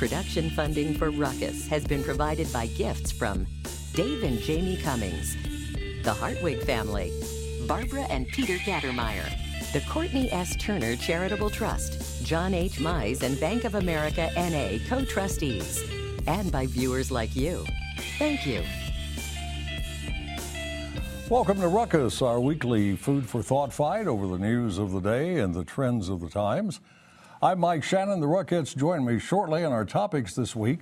Production funding for Ruckus has been provided by gifts from Dave and Jamie Cummings, the Hartwig family, Barbara and Peter Gattermeyer, the Courtney S. Turner Charitable Trust, John H. Mize and Bank of America NA co trustees, and by viewers like you. Thank you. Welcome to Ruckus, our weekly food for thought fight over the news of the day and the trends of the times. I'm Mike Shanin. The Ruckettes join me shortly on our topics this week.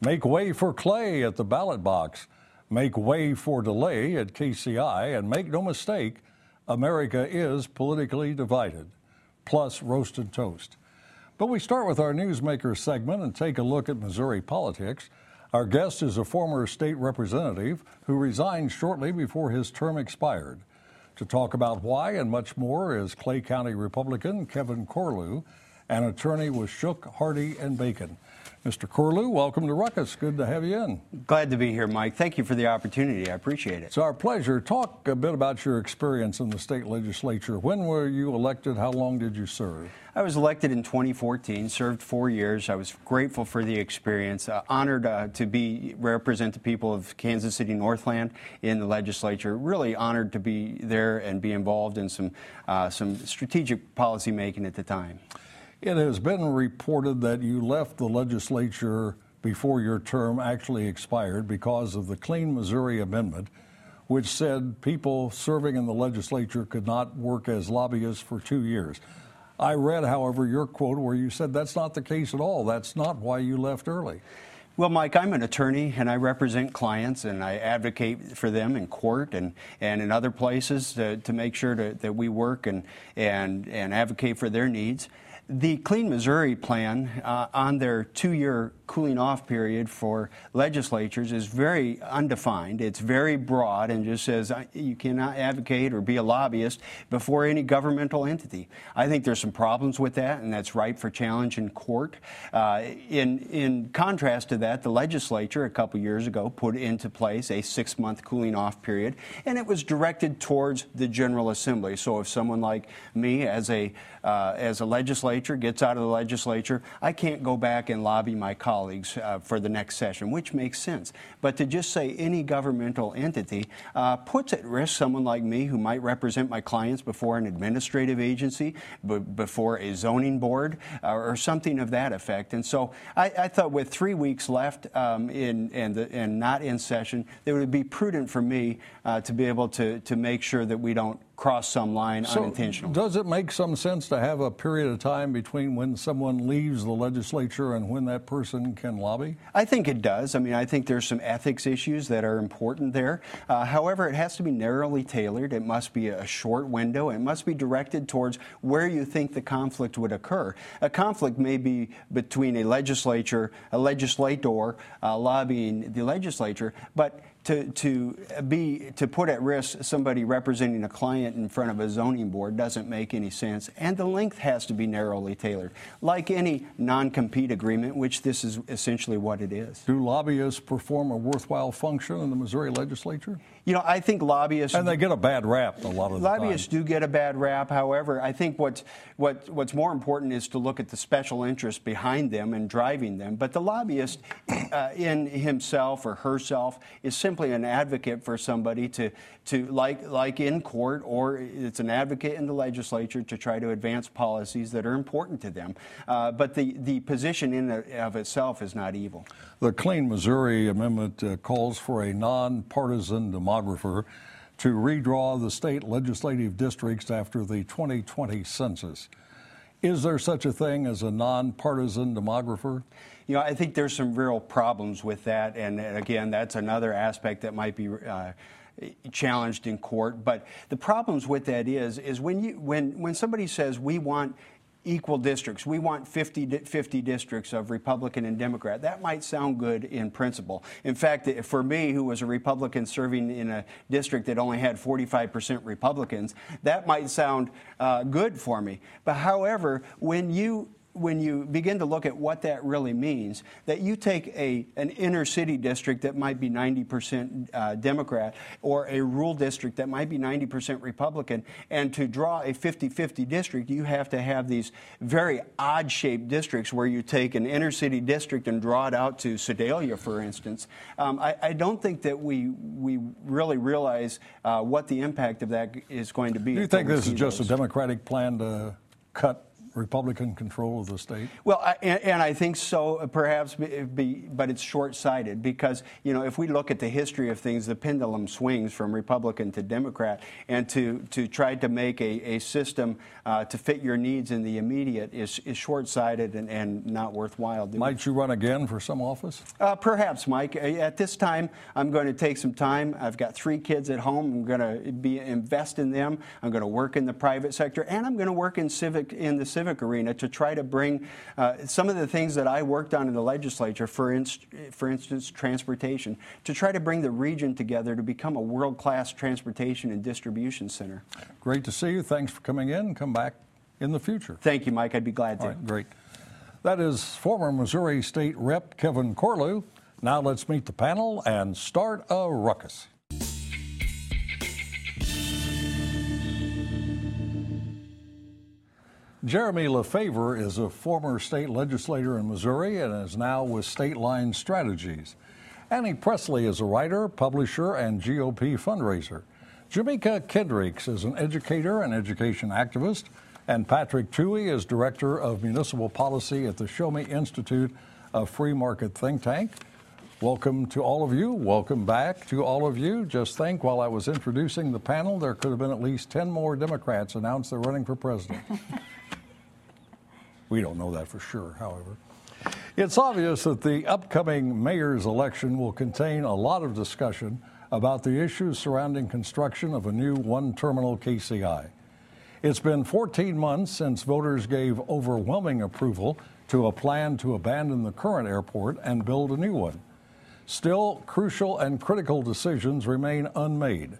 Make way for Clay at the ballot box. Make way for delay at KCI. And make no mistake, America is politically divided. Plus roasted toast. But we start with our newsmaker segment and take a look at Missouri politics. Our guest is a former state representative who resigned shortly before his term expired. To talk about why and much more is Clay County Republican Kevin Corlew, an attorney with Shook, Hardy, and Bacon. Mr. Corlew, welcome to Ruckus. Good to have you in. Glad to be here, Mike. Thank you for the opportunity. I appreciate it. It's our pleasure. Talk a bit about your experience in the state legislature. When were you elected? How long did you serve? I was elected in 2014, served four years. I was grateful for the experience, uh, honored uh, to be represent the people of Kansas City Northland in the legislature. Really honored to be there and be involved in some uh, some strategic policy making at the time. It has been reported that you left the legislature before your term actually expired because of the Clean Missouri Amendment, which said people serving in the legislature could not work as lobbyists for two years. I read, however, your quote where you said that's not the case at all. That's not why you left early. Well, Mike, I'm an attorney and I represent clients and I advocate for them in court and, and in other places to, to make sure to, that we work and, and, and advocate for their needs. The Clean Missouri plan uh, on their two year cooling off period for legislatures is very undefined. It's very broad and just says you cannot advocate or be a lobbyist before any governmental entity. I think there's some problems with that, and that's ripe for challenge in court. Uh, in, in contrast to that, the legislature a couple years ago put into place a six month cooling off period, and it was directed towards the General Assembly. So if someone like me, as a, uh, as a legislature, gets out of the legislature, I can't go back and lobby my colleagues colleagues uh, for the next session, which makes sense. But to just say any governmental entity uh, puts at risk someone like me who might represent my clients before an administrative agency, before a zoning board, uh, or something of that effect. And so I, I thought with three weeks left um, in, and, the, and not in session, it would be prudent for me uh, to be able to, to make sure that we don't cross some line so unintentionally. Does it make some sense to have a period of time between when someone leaves the legislature and when that person can lobby? I think it does. I mean, I think there's some ethics issues that are important there. Uh, however, it has to be narrowly tailored. It must be a short window. It must be directed towards where you think the conflict would occur. A conflict may be between a legislature, a legislator uh, lobbying the legislature, but to, to be to put at risk somebody representing a client in front of a zoning board doesn't make any sense and the length has to be narrowly tailored like any non-compete agreement which this is essentially what it is. Do lobbyists perform a worthwhile function in the missouri legislature? You know i think lobbyists and they get a bad rap a lot of lobbyists do get a bad rap. However i think what's what, what's more important is to look at the special interest behind them and driving them. But the lobbyist uh, in himself or herself is simply simply an advocate for somebody to, to like, like in court, or it's an advocate in the legislature to try to advance policies that are important to them. Uh, but the, the position in of itself is not evil. The Clean Missouri Amendment uh, calls for a nonpartisan demographer to redraw the state legislative districts after the 2020 census. Is there such a thing as a nonpartisan demographer? You know, I think there's some real problems with that, and, again, that's another aspect that might be. Uh, challenged in court but the problems with that is is when you when when somebody says we want equal districts. We want 50, 50 districts of Republican and Democrat. That might sound good in principle. In fact, for me, who was a Republican serving in a district that only had 45% Republicans, that might sound uh, good for me. But however, when you when you begin to look at what that really means, that you take a an inner city district that might be 90% uh, Democrat or a rural district that might be 90% Republican, and to draw a 50-50 district, you have to have these very odd-shaped districts where you take an inner city district and draw it out to Sedalia, for instance. Um, I, I, don't think that we we really realize uh, what the impact of that is going to be. Do you think this is just a Democratic plan to cut Republican control of the state? Well, I, and, and, I think so, uh, perhaps, be, but it's short-sighted because you know if we look at the history of things, the pendulum swings from Republican to Democrat, and to to try to make a, a system uh, to fit your needs in the immediate is, is short-sighted and, and not worthwhile. Might you run again for some office? Uh, perhaps, Mike. Uh, at this time, I'm going to take some time. I've got three kids at home. I'm going to be invest in them. I'm going to work in the private sector, and I'm going to work in civic in the civic arena to try to bring uh, some of the things that I worked on in the legislature, for, inst- for instance, transportation, to try to bring the region together to become a world class transportation and distribution center. Great to see you. Thanks for coming in. Come back in the future. Thank you, Mike. I'd be glad to. All right, great. That is former Missouri State Rep Kevin Corlew. Now let's meet the panel and start a ruckus. Jeremy LaFaver is a former state legislator in Missouri and is now with State Line Strategies. Annie Presley is a writer, publisher, and GOP fundraiser. Jamekia Kendrix is an educator and education activist, and Patrick Tuohey is director of municipal policy at the Show Me Institute, a free market think tank. Welcome to all of you. Welcome back to all of you. Just think, while I was introducing the panel, there could have been at least 10 more Democrats announced they're running for president. We don't know that for sure, however. It's obvious that the upcoming mayor's election will contain a lot of discussion about the issues surrounding construction of a new one terminal KCI. It's been 14 months since voters gave overwhelming approval to a plan to abandon the current airport and build a new one. Still, crucial and critical decisions remain unmade.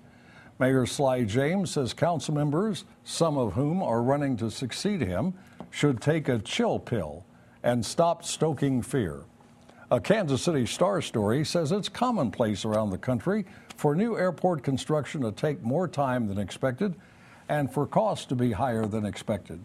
Mayor Sly James says council members, some of whom are running to succeed him, should take a chill pill and stop stoking fear. A Kansas City Star story says it's commonplace around the country for new airport construction to take more time than expected and for costs to be higher than expected.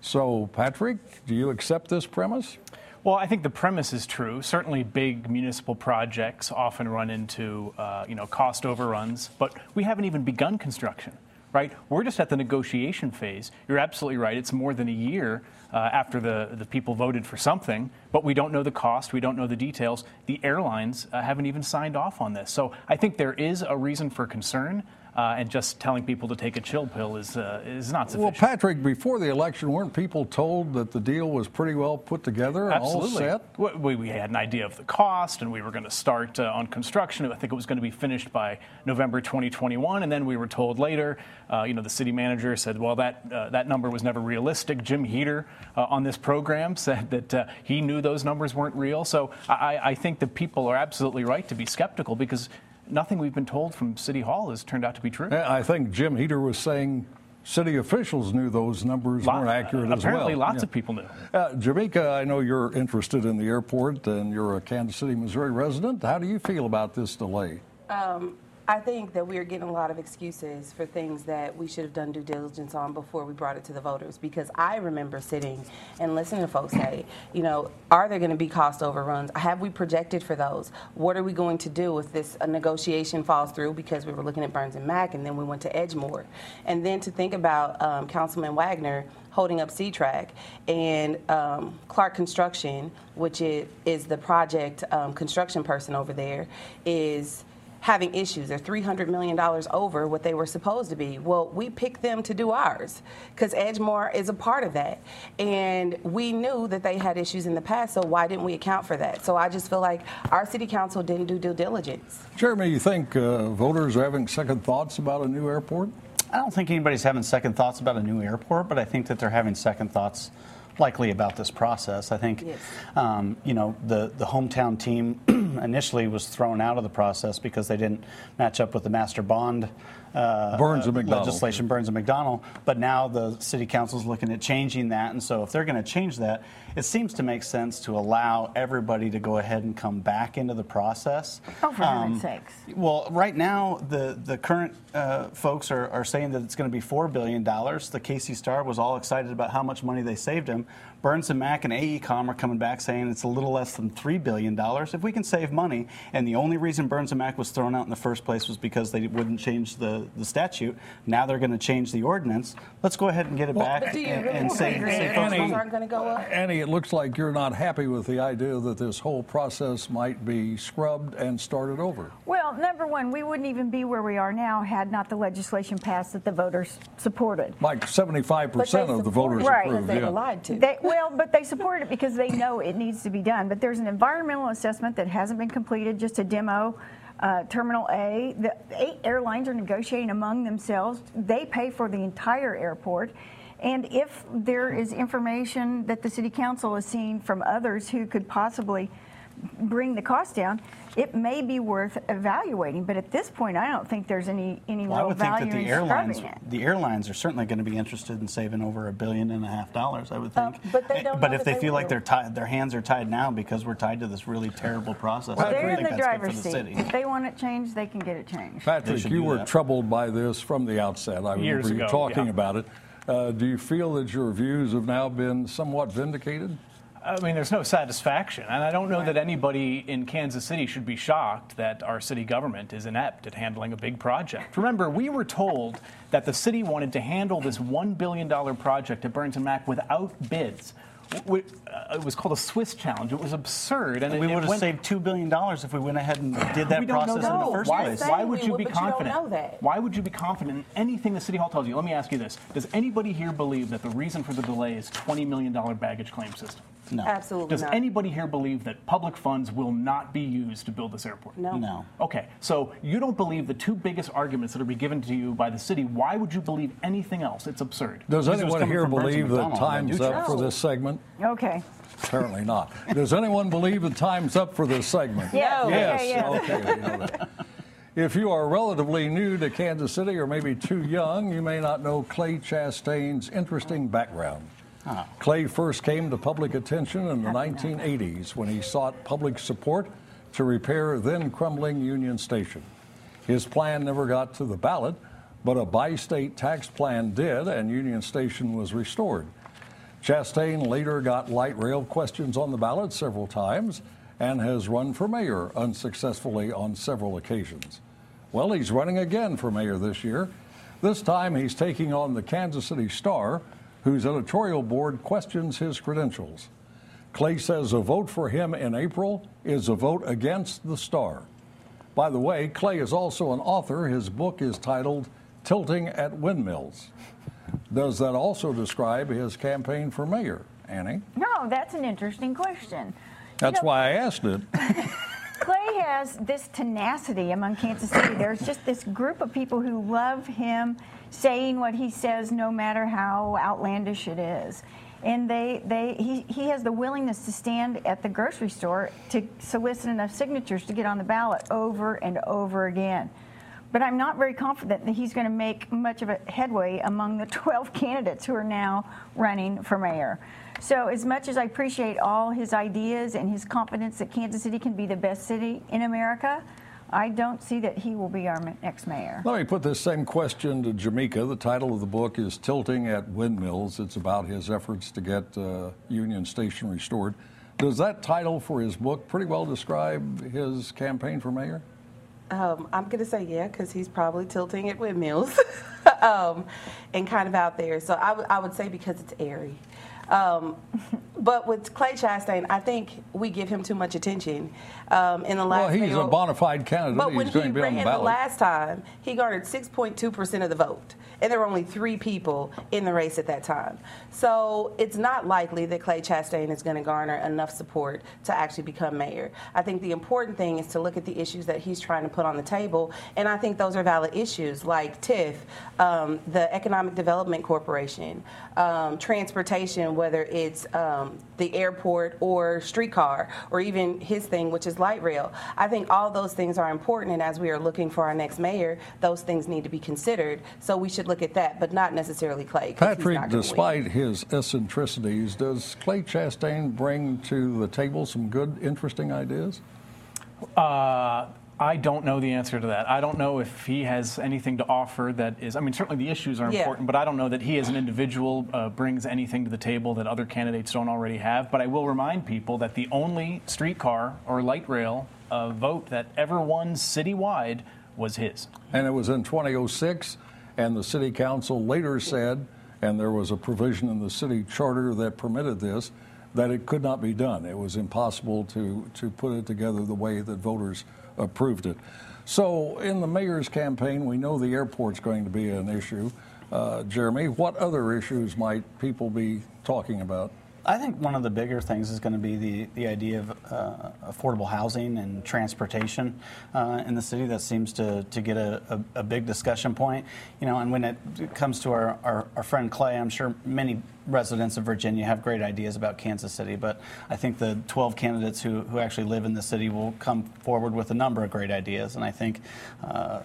So, Patrick, do you accept this premise? Well, I think the premise is true. Certainly, big municipal projects often run into uh, you know cost overruns, but we haven't even begun construction right? We're just at the negotiation phase. You're absolutely right. It's more than a year uh, after the, the people voted for something, but we don't know the cost. We don't know the details. The airlines uh, haven't even signed off on this. So I think there is a reason for concern uh, and just telling people to take a chill pill is uh, is not sufficient. Well, Patrick, before the election, weren't people told that the deal was pretty well put together and Absolutely. all set? We, we had an idea of the cost, and we were going to start uh, on construction. I think it was going to be finished by November 2021, and then we were told later. Uh, you know, the city manager said, "Well, that uh, that number was never realistic." Jim Heeter uh, on this program said that he knew those numbers weren't real. So I, I think that people are absolutely right to be skeptical because nothing we've been told from City Hall has turned out to be true. I think Jim Heeter was saying city officials knew those numbers Lot, weren't accurate as well. Apparently, lots yeah. of people knew. Uh, Jamekia, I know you're interested in the airport and you're a Kansas City, Missouri resident. How do you feel about this delay? Um, I think that we are getting a lot of excuses for things that we should have done due diligence on before we brought it to the voters. Because I remember sitting and listening to folks say, you know, are there going to be cost overruns? Have we projected for those? What are we going to do if this negotiation falls through? Because we were looking at Burns and Mack, and then we went to Edgemoor, and then to think about um, Councilman Wagner holding up C-Track and um, Clark Construction, which is, is the project um, construction person over there, is having issues. They're $300 million over what they were supposed to be. Well, we picked them to do ours because Edgemoor is a part of that. And we knew that they had issues in the past, so why didn't we account for that? So I just feel like our city council didn't do due diligence. Jeremy, you think uh, voters are having second thoughts about a new airport? I don't think anybody's having second thoughts about a new airport, but I think that they're having second thoughts likely about this process. I think, yes. um, you know, the, the hometown team initially was thrown out of the process because they didn't match up with the master bond uh, Burns and McDonnell. legislation, Burns and McDonnell. But now the city council is looking at changing that, and so if they're going to change that, it seems to make sense to allow everybody to go ahead and come back into the process. Oh, for heaven's sakes. Well, right now, the, the current uh, folks are, are saying that it's going to be $4 billion. The KC Star was all excited about how much money they saved him. Burns and Mac and AECOM are coming back saying it's a little less than $3 billion. If we can save money, and the only reason Burns and Mac was thrown out in the first place was because they wouldn't change the, the statute, now they're going to change the ordinance. Let's go ahead and get it back But you and, and say, agree say that folks, those aren't going to go up? Annie, it looks like you're not happy with the idea that this whole process might be scrubbed and started over. Well, number one, we wouldn't even be where we are now had not the legislation passed that the voters supported. Like 75% of the voters Right. approved. Because they yeah. lied to. They, well, but they support it because they know it needs to be done. But there's an environmental assessment that hasn't been completed, just a demo. Uh, Terminal A, the eight airlines are negotiating among themselves. They pay for the entire airport. And if there is information that the city council is seeing from others who could possibly bring the cost down, it may be worth evaluating. But at this point, I don't think there's any any Well, I real would think that the in airlines, scrubbing it. the airlines are certainly going to be interested in saving over a billion and a half dollars. I would think. Uh, but they don't But if they they feel like will. they're tied, their hands are tied now because we're tied to this really terrible process. I They're don't in think the that's good driver's for the seat. city. If they want it changed, they can get it changed. Patrick, you were that. troubled by this from the outset. I Years remember you ago, talking yeah. about it. Uh, do you feel that your views have now been somewhat vindicated? I mean, there's no satisfaction. And I don't know that anybody in Kansas City should be shocked that our city government is inept at handling a big project. Remember, we were told that the city wanted to handle this $1 billion project at Burns and Mac without bids. W- uh, It was called a Swiss challenge. It was absurd. And it- We would have went- saved two billion dollars if we went ahead and did that we process in the first why, place. why would you would, be confident? Why would you be confident in anything the city hall tells you? Let me ask you this: Does anybody here believe that the reason for the delay is $20 million baggage claim system? No. Absolutely Does not. anybody here believe that public funds will not be used to build this airport? No. No. Okay, so you don't believe the two biggest arguments that will be given to you by the city. Why would you believe anything else? It's absurd. Does Because it was anyone coming here from Burns and believe that time's up for this segment? Okay. Apparently not. Does anyone believe that time's up for this segment? Yes, okay, Yes. yes. Okay. we know that. If you are relatively new to Kansas City or maybe too young, you may not know Clay Chastain's interesting background. Clay first came to public attention in the 1980s when he sought public support to repair then crumbling Union Station. His plan never got to the ballot, but a bi state tax plan did, and Union Station was restored. Chastain later got light rail questions on the ballot several times and has run for mayor unsuccessfully on several occasions. Well, he's running again for mayor this year. This time he's taking on the Kansas City Star, whose editorial board questions his credentials. Clay says a vote for him in April is a vote against the Star. By the way, Clay is also an author. His book is titled Tilting at Windmills. Does that also describe his campaign for mayor, Annie? No, that's an interesting question. That's You know, why I asked it. Has this tenacity among Kansas City. There's just this group of people who love him saying what he says, no matter how outlandish it is. And they, they, he, he has the willingness to stand at the grocery store to solicit enough signatures to get on the ballot over and over again. But I'm not very confident that he's going to make much of a headway among the 12 candidates who are now running for mayor. So, as much as I appreciate all his ideas and his confidence that Kansas City can be the best city in America, I don't see that he will be our next mayor. Let me put this same question to Jamekia. The title of the book is Tilting at Windmills. It's about his efforts to get uh, Union Station restored. Does that title for his book pretty well describe his campaign for mayor? Um, I'm going to say yeah, because he's probably tilting at windmills um, and kind of out there. So I I would say because it's airy. Um, but with Clay Chastain, I think we give him too much attention. Um, in the last Well, he's a bona fide candidate. But when he's he to be ran the the, last time, he garnered 6.2% of the vote. And there were only three people in the race at that time. So it's not likely that Clay Chastain is going to garner enough support to actually become mayor. I think the important thing is to look at the issues that he's trying to put on the table. And I think those are valid issues like TIF, um, the Economic Development Corporation, um, transportation, whether it's um, um, the airport or streetcar, or even his thing, which is light rail. I think all those things are important, and as we are looking for our next mayor, those things need to be considered. So we should look at that, but not necessarily Clay. he's Patrick, not gonna win. despite his eccentricities, does Clay Chastain bring to the table some good, interesting ideas? Uh, I don't know the answer to that. I don't know if he has anything to offer that is. I mean, certainly the issues are Yeah. important, but I don't know that he, as an individual, uh, brings anything to the table that other candidates don't already have. But I will remind people that the only streetcar or light rail uh, vote that ever won citywide was his. And it was in 2006, and the city council later said, and there was a provision in the city charter that permitted this, that it could not be done. It was impossible to, to put it together the way that voters approved it. So, in the mayor's campaign, we know the airport's going to be an issue. Uh, Jeremy, what other issues might people be talking about? I think one of the bigger things is going to be the, the idea of uh, affordable housing and transportation uh, in the city. That seems to, to get a, a, a big discussion point. You know, and when it comes to our, our, our friend Clay, I'm sure many residents of Virginia have great ideas about Kansas City, but I think the 12 candidates who, who actually live in the city will come forward with a number of great ideas. And I think uh,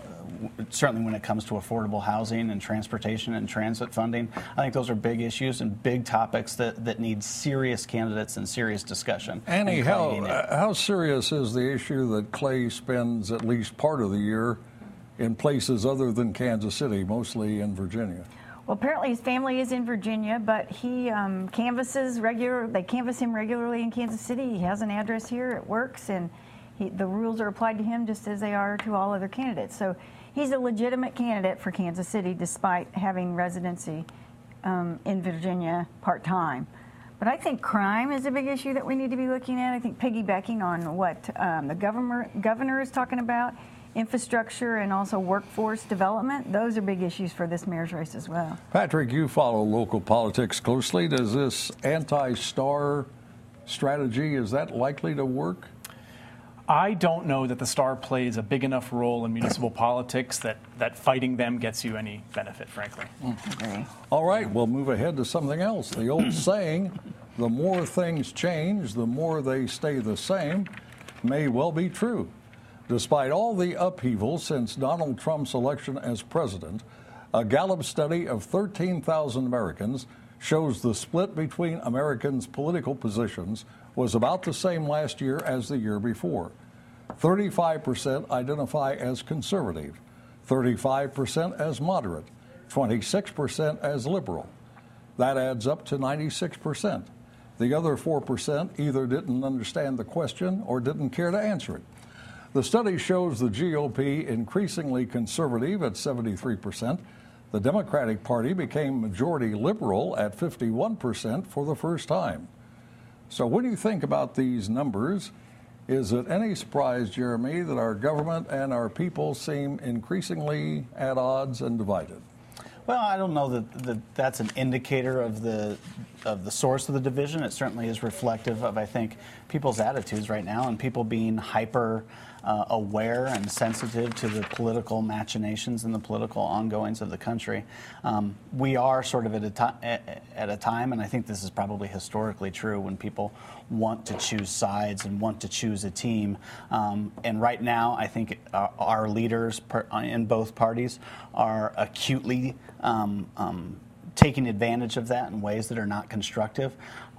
certainly when it comes to affordable housing and transportation and transit funding, I think those are big issues and big topics that, that need serious candidates and serious discussion. Annie, how, uh, how serious is the issue that Clay spends at least part of the year in places other than Kansas City, mostly in Virginia? Well, apparently his family is in Virginia, but he um, canvasses regular. They canvass him regularly in Kansas City. He has an address here. It works, and he, the rules are applied to him just as they are to all other candidates. So he's a legitimate candidate for Kansas City, despite having residency um, in Virginia part time. But I think crime is a big issue that we need to be looking at. I think piggybacking on what um, the governor governor is talking about, infrastructure and also workforce development. Those are big issues for this mayor's race as well. Patrick, you follow local politics closely. Does this anti-star strategy is that likely to work? I don't know that the star plays a big enough role in municipal politics that, that fighting them gets you any benefit, frankly. All right, we'll move ahead to something else. The old saying, the more things change, the more they stay the same, may well be true. Despite all the upheaval since Donald Trump's election as president, a Gallup study of 13,000 Americans shows the split between Americans' political positions was about the same last year as the year before. 35% identify as conservative, 35% as moderate, 26% as liberal. That adds up to 96%. The other 4% either didn't understand the question or didn't care to answer it. The study shows the GOP increasingly conservative at 73%. The Democratic Party became majority liberal at 51% for the first time. So, when you think about these numbers, is it any surprise, Jeremy, that our government and our people seem increasingly at odds and divided? Well, I don't know that, that that's an indicator of the of the source of the division. It certainly is reflective of, I think, people's attitudes right now and people being hyper uh, aware and sensitive to the political machinations and the political ongoings of the country. Um, we are sort of at a, at a time, and I think this is probably historically true, when people want to choose sides and want to choose a team. Um, and right now, I think our, leaders in both parties are acutely um, um, taking advantage of that in ways that are not constructive.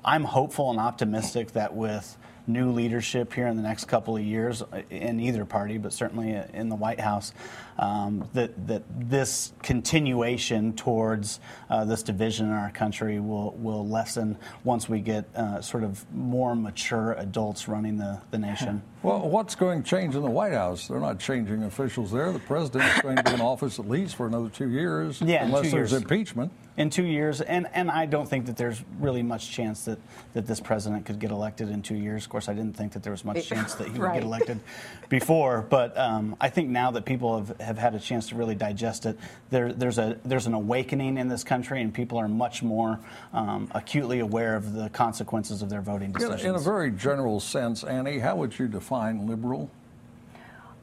I'm hopeful and optimistic that with new leadership here in the next couple of years in either party, but certainly in the White House, um, that that this continuation towards uh, this division in our country will will lessen once we get uh, sort of more mature adults running the, the nation. Well, what's going to change in the White House? They're not changing officials there. The president's going to be in office at least for another two years, Yeah, unless two there's years. impeachment. in two years, and, and I don't think that there's really much chance that, that this president could get elected in two years. Of course, I didn't think that there was much chance that he would get elected before, but um, I think now that people have, have had a chance to really digest it, there, there's a there's an awakening in this country, and people are much more um, acutely aware of the consequences of their voting decisions. a, in a very general sense, Annie, how would you define liberal?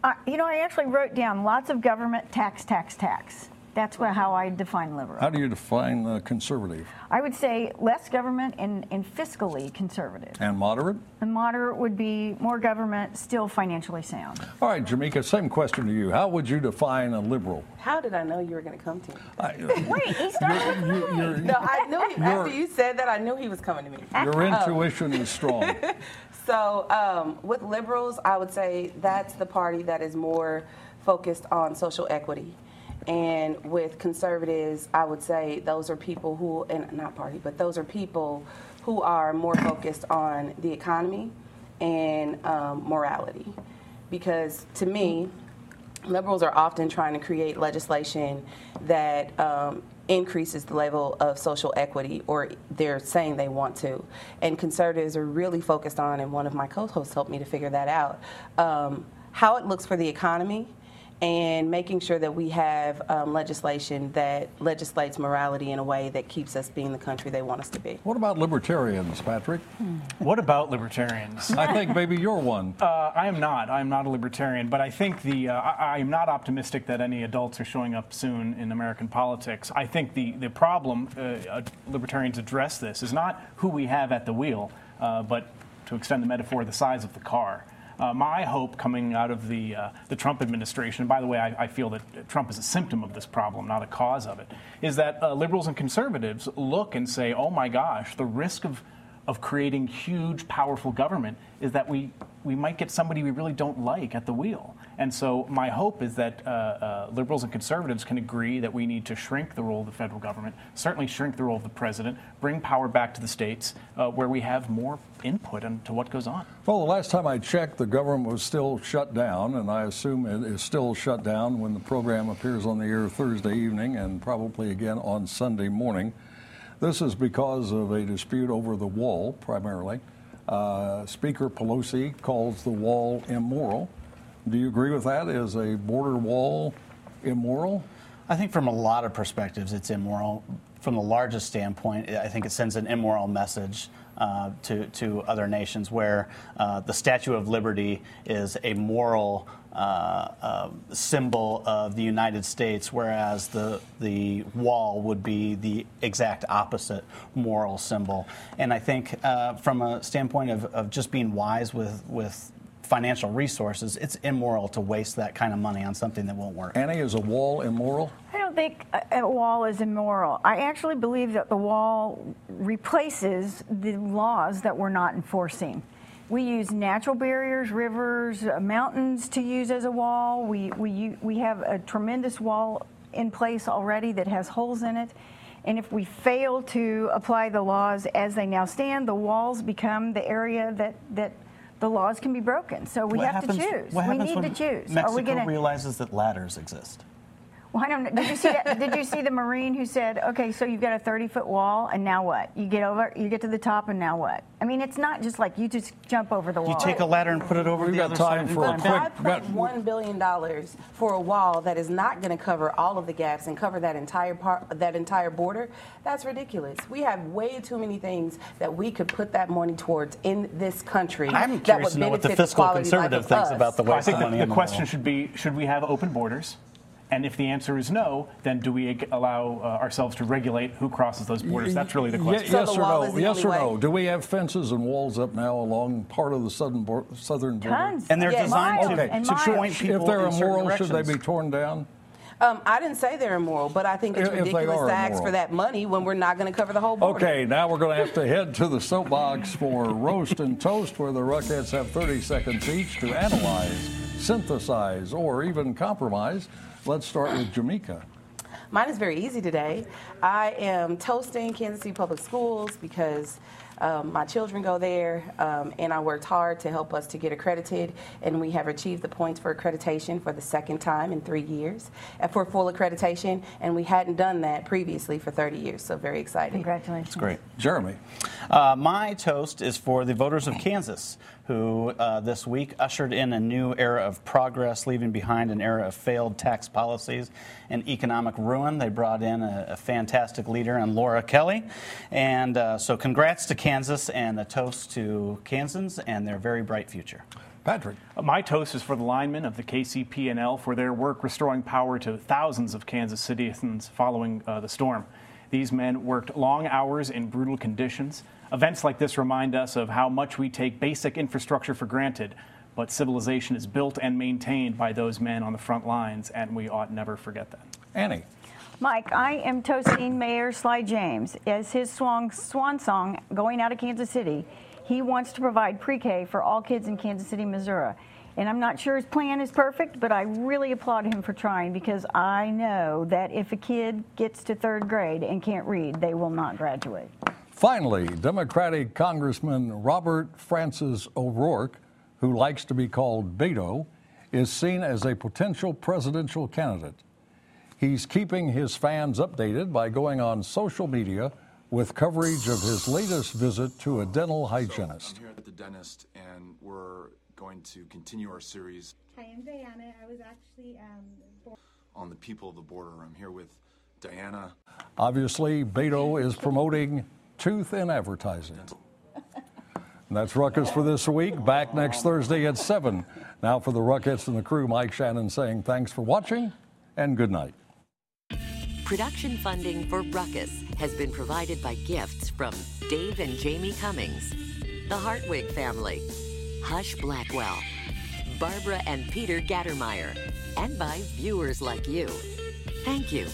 Uh, you know, I actually wrote down lots of government tax, tax, tax. That's what, how I define liberal. How do you define uh, conservative? I would say less government and, and fiscally conservative. And moderate? And moderate would be more government, still financially sound. All right, Jamekia, same question to you. How would you define a liberal? How did I know you were going to come to me? I, Wait, he started with you- you're- No, I knew he, after you said that, I knew he was coming to me. your intuition is strong. So um, with liberals, I would say that's the party that is more focused on social equity. And with conservatives, I would say those are people who, and not party, but those are people who are more focused on the economy and um, morality. Because to me, liberals are often trying to create legislation that um, increases the level of social equity, or they're saying they want to. And conservatives are really focused on, and one of my co hosts helped me to figure that out, um, how it looks for the economy. And making sure that we have um, legislation that legislates morality in a way that keeps us being the country they want us to be. What about libertarians, Patrick? What about libertarians? I think maybe you're one. Uh, I am not. I am not a libertarian, but I think the uh, I, I am not optimistic that any adults are showing up soon in American politics. I think the the problem uh, uh, libertarians address this is not who we have at the wheel, uh, but to extend the metaphor, the size of the car. Uh, my hope coming out of the uh, the Trump administration, by the way, I, I, feel that Trump is a symptom of this problem, not a cause of it, is that uh, liberals and conservatives look and say, "Oh my gosh, the risk of of creating huge, powerful government is that we, we might get somebody we really don't like at the wheel. And so my hope is that uh, uh, liberals and conservatives can agree that we need to shrink the role of the federal government, certainly shrink the role of the president, bring power back to the states uh, where we have more input into what goes on. Well, the last time I checked, the government was still shut down, and I assume it is still shut down when the program appears on the air Thursday evening and probably again on Sunday morning. This is because of a dispute over the wall, primarily. Uh, Speaker Pelosi calls the wall immoral. Do you agree with that? Is a border wall immoral? I think from a lot of perspectives, it's immoral. From the largest standpoint, I think it sends an immoral message uh, to, to other nations where uh, the Statue of Liberty is a moral uh, uh, symbol of the United States, whereas the, the wall would be the exact opposite moral symbol. And I think uh, from a standpoint of, of just being wise with, with financial resources, it's immoral to waste that kind of money on something that won't work. Annie, is a wall immoral? I don't think a wall is immoral. I actually believe that the wall replaces the laws that we're not enforcing. We use natural barriers, rivers, uh, mountains to use as a wall. We, we, we have a tremendous wall in place already that has holes in it. And if we fail to apply the laws as they now stand, the walls become the area that, that the laws can be broken. So we What have happens- to choose. We need to choose. Mexico Are we gonna, realizes that ladders exist. Well, I don't know. Did you see that? did you see the Marine who said, "Okay, so you've got a 30-foot wall, and now what? You get over, you get to the top, and now what?" I mean, it's not just like you just jump over the wall. You take a ladder and put it over We've the got other time side. for a and quick- then- Five point one billion dollars for a wall that is not going to cover all of the gaps and cover that entire part, that entire border. That's ridiculous. We have way too many things that we could put that money towards in this country. I'm that curious would to know what the fiscal conservative thinks us. about the Well, I think the, the the question should be should we have open borders? And if the answer is no, then do we allow uh, ourselves to regulate who crosses those borders? That's really the question. So yes the or no? Yes only or no? Do we have fences and walls up now along part of the southern bor- southern border? Tons. And they're Yes. designed Miles to, Okay. and to miles. point people If they're in immoral, should they be torn down? Um, I didn't say they're immoral, but I think it's If- if ridiculous are to ask immoral. for that money when we're not going to cover the whole border. Okay, now we're going to have to head to the soapbox for roast and toast, where the Ruckettes have 30 seconds each to analyze, synthesize, or even compromise. Let's start with Jamekia. Mine is very easy today. I am toasting Kansas City Public Schools because um, my children go there, um, and I worked hard to help us to get accredited, and we have achieved the points for accreditation for the second time in three years uh, for full accreditation, and we hadn't done that previously for 30 years. So very exciting. Congratulations. Great. Jeremy. Uh, my toast is for the voters of Kansas, who uh, this week ushered in a new era of progress, leaving behind an era of failed tax policies and economic ruin. They brought in a, a fantastic leader in Laura Kelly. And uh, so, congrats to Kansas and a toast to Kansans and their very bright future. Patrick. My toast is for the linemen of the KCP&L for their work restoring power to thousands of Kansas citizens following uh, the storm. These men worked long hours in brutal conditions. Events like this remind us of how much we take basic infrastructure for granted, but civilization is built and maintained by those men on the front lines, and we ought never forget that. Annie. Mike, I am toasting Mayor Sly James as his swan, swan song going out of Kansas City. He wants to provide pre K for all kids in Kansas City, Missouri. And I'm not sure his plan is perfect, but I really applaud him for trying because I know that if a kid gets to third grade and can't read, they will not graduate. Finally, Democratic Congressman Robert Francis O'Rourke, who likes to be called Beto, is seen as a potential presidential candidate. He's keeping his fans updated by going on social media with coverage of his latest visit to a dental hygienist. So I'm here at the dentist, and we're going to continue our series. Hi, I'm Diana. I was actually um, on the people of the border. I'm here with Diana. Obviously, Beto is promoting tooth in advertising. And that's Ruckus for this week. Back next Thursday at 7. Now for the Ruckus and the crew, Mike Shanin saying thanks for watching and good night. Production funding for Ruckus has been provided by gifts from Dave and Jamie Cummings, the Hartwig family, Husch Blackwell, Barbara and Peter Gattermeyer, and by viewers like you. Thank you.